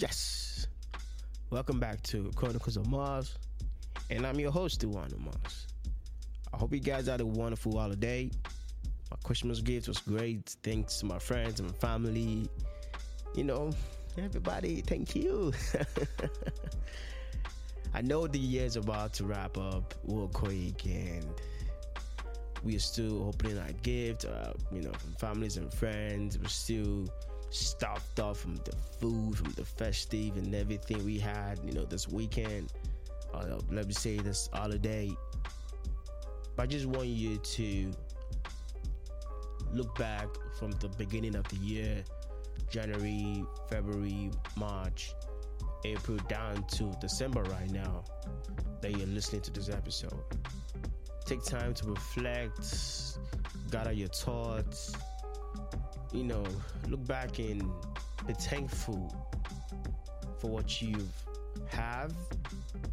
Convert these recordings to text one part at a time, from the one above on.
Yes. Welcome back to Chronicles of Mars. And I'm your host, Duane Mars. I hope you guys had a wonderful holiday. My Christmas gift was great. Thanks to my friends and family. You know, everybody, thank you. I know the year's about to wrap up real quick and we are still opening our gift, uh, you know, from families and friends. We're still stuffed up from the food, from the festive and everything we had, you know, this weekend. Uh, let me say this holiday. But I just want you to look back from the beginning of the year, January, February, March, April, down to December right now that you're listening to this episode. Take time to reflect, gather your thoughts, you know, look back and be thankful for what you've have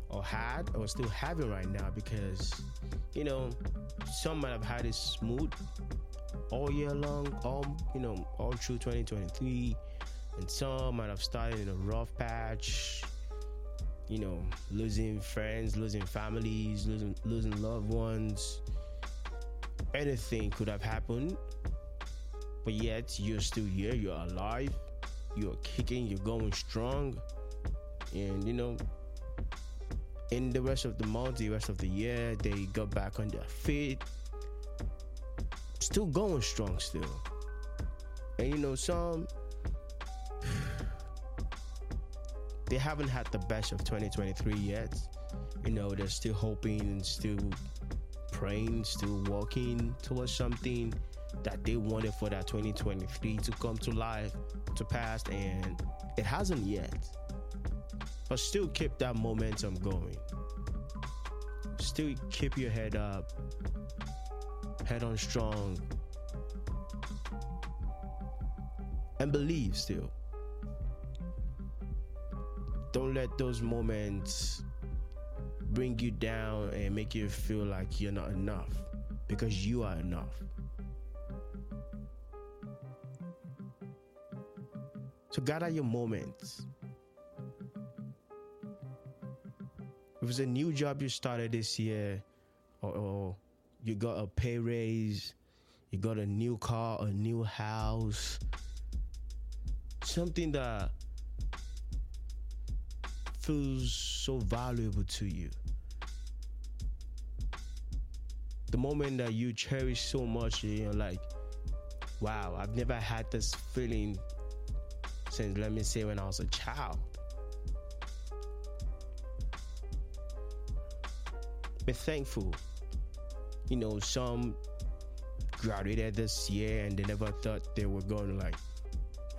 or had or still having right now because you know some might have had it smooth all year long all you know all through 2023 and some might have started in a rough patch you know losing friends losing families losing losing loved ones. Anything could have happened but yet you're still here, you're alive, you're kicking, you're going strong, and you know, in the rest of the month, the rest of the year, they got back on their feet, still going strong, still, and you know, some they haven't had the best of 2023 yet. You know, they're still hoping and still praying, still walking towards something that they wanted for that 2023 to come to life, to pass, and it hasn't yet. But still keep that momentum going. Still keep your head up, head on strong, and believe still. Don't let those moments bring you down and make you feel like you're not enough because you are enough. So gather your moments. If it's a new job you started this year, or, or you got a pay raise, you got a new car, a new house, something that feels so valuable to you. The moment that you cherish so much, you're like, wow, I've never had this feeling since let me say when I was a child. Be thankful. You know, some graduated this year and they never thought they were going to like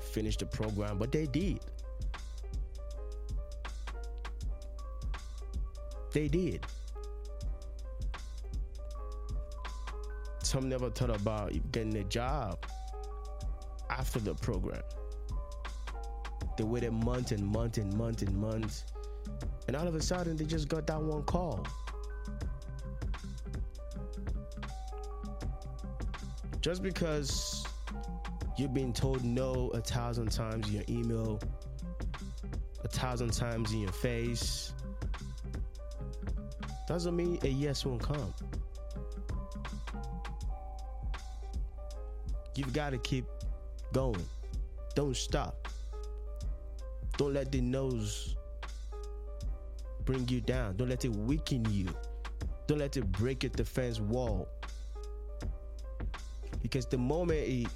finish the program, but they did. They did. Some never thought about getting a job after the program. They waited months and months and months and months. And all of a sudden, they just got that one call. Just because you've been told no a thousand times in your email, a thousand times in your face, doesn't mean a yes won't come. You've got to keep going. Don't stop. Don't let the nose bring you down. Don't let it weaken you. Don't let it break your defense wall. Because the moment it,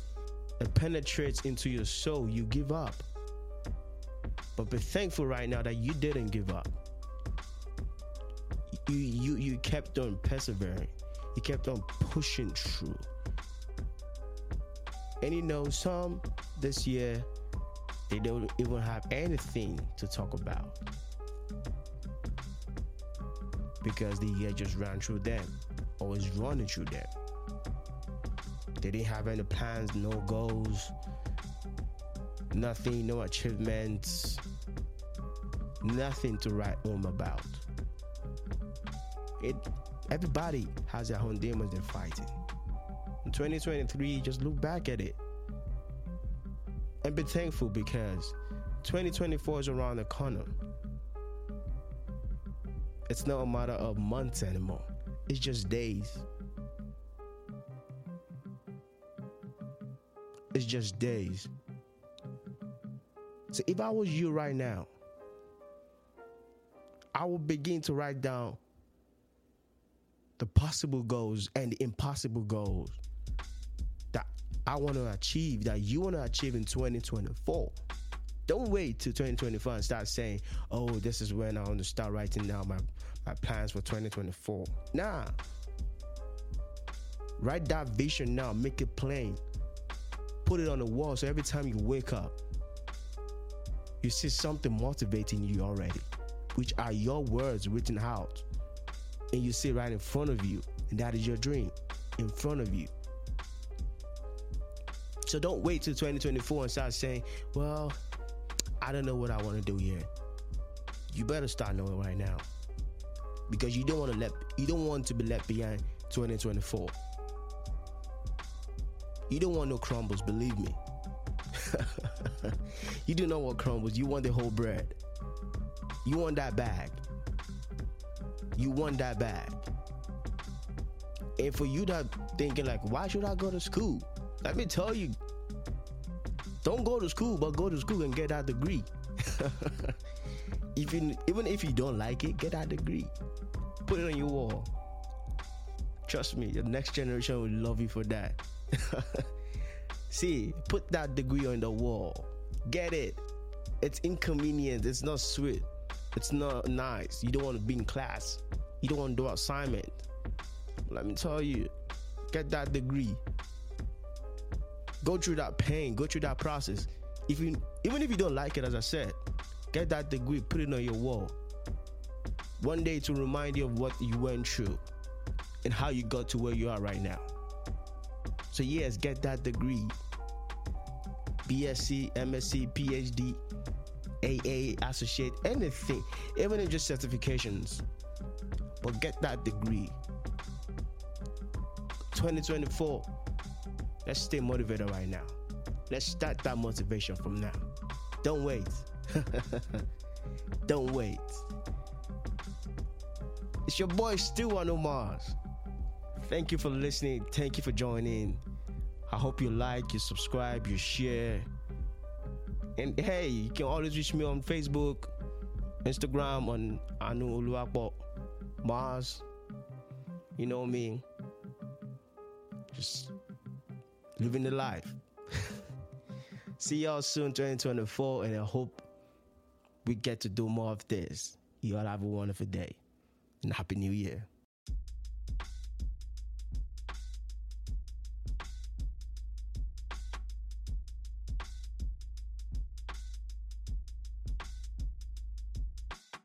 it penetrates into your soul, you give up. But be thankful right now that you didn't give up. You you you kept on persevering. You kept on pushing through. And you know, some this year they don't even have anything to talk about because the year just ran through them or is running through them. They didn't have any plans, no goals, nothing, no achievements, nothing to write home about. It everybody has their own demons they're fighting. In 2023, just look back at it and be thankful because 2024 is around the corner. It's not a matter of months anymore, it's just days. It's just days. So if I was you right now, I would begin to write down the possible goals and the impossible goals I want to achieve, that you want to achieve in 2024. Don't wait till 2024 and start saying, oh, this is when I want to start writing down my, my plans for 2024. Nah. Write that vision now, make it plain. Put it on the wall so every time you wake up, you see something motivating you already, which are your words written out. And you see right in front of you, and that is your dream in front of you. So don't wait till 2024 and start saying, well, I don't know what I want to do yet. You better start knowing right now. Because you don't want to let you don't want to be left behind 2024. You don't want no crumbles, believe me. you do not want crumbles. You want the whole bread. You want that bag. You want that bag. And for you that thinking like, why should I go to school? Let me tell you, don't go to school, but go to school and get that degree. even even if you don't like it, get that degree. Put it on your wall. Trust me, the next generation will love you for that. See, put that degree on the wall. Get it. It's inconvenient. It's not sweet. It's not nice. You don't want to be in class. You don't want to do assignment. Let me tell you, get that degree. Go through that pain. Go through that process. If you, even if you don't like it, as I said, get that degree. Put it on your wall. One day to remind you of what you went through and how you got to where you are right now. So yes, get that degree. BSc, MSc, PhD, AA, associate, anything, even if just certifications. But get that degree. 2024. Let's stay motivated right now. Let's start that motivation from now. Don't wait. Don't wait. It's your boy Stu on Mars. Thank you for listening. Thank you for joining. I hope you like, you subscribe, you share. And hey, you can always reach me on Facebook, Instagram, on Anu Oluwapo, Mars. You know me. Just living the life. See y'all soon, 2024, and I hope we get to do more of this. You all have a wonderful day and Happy New Year.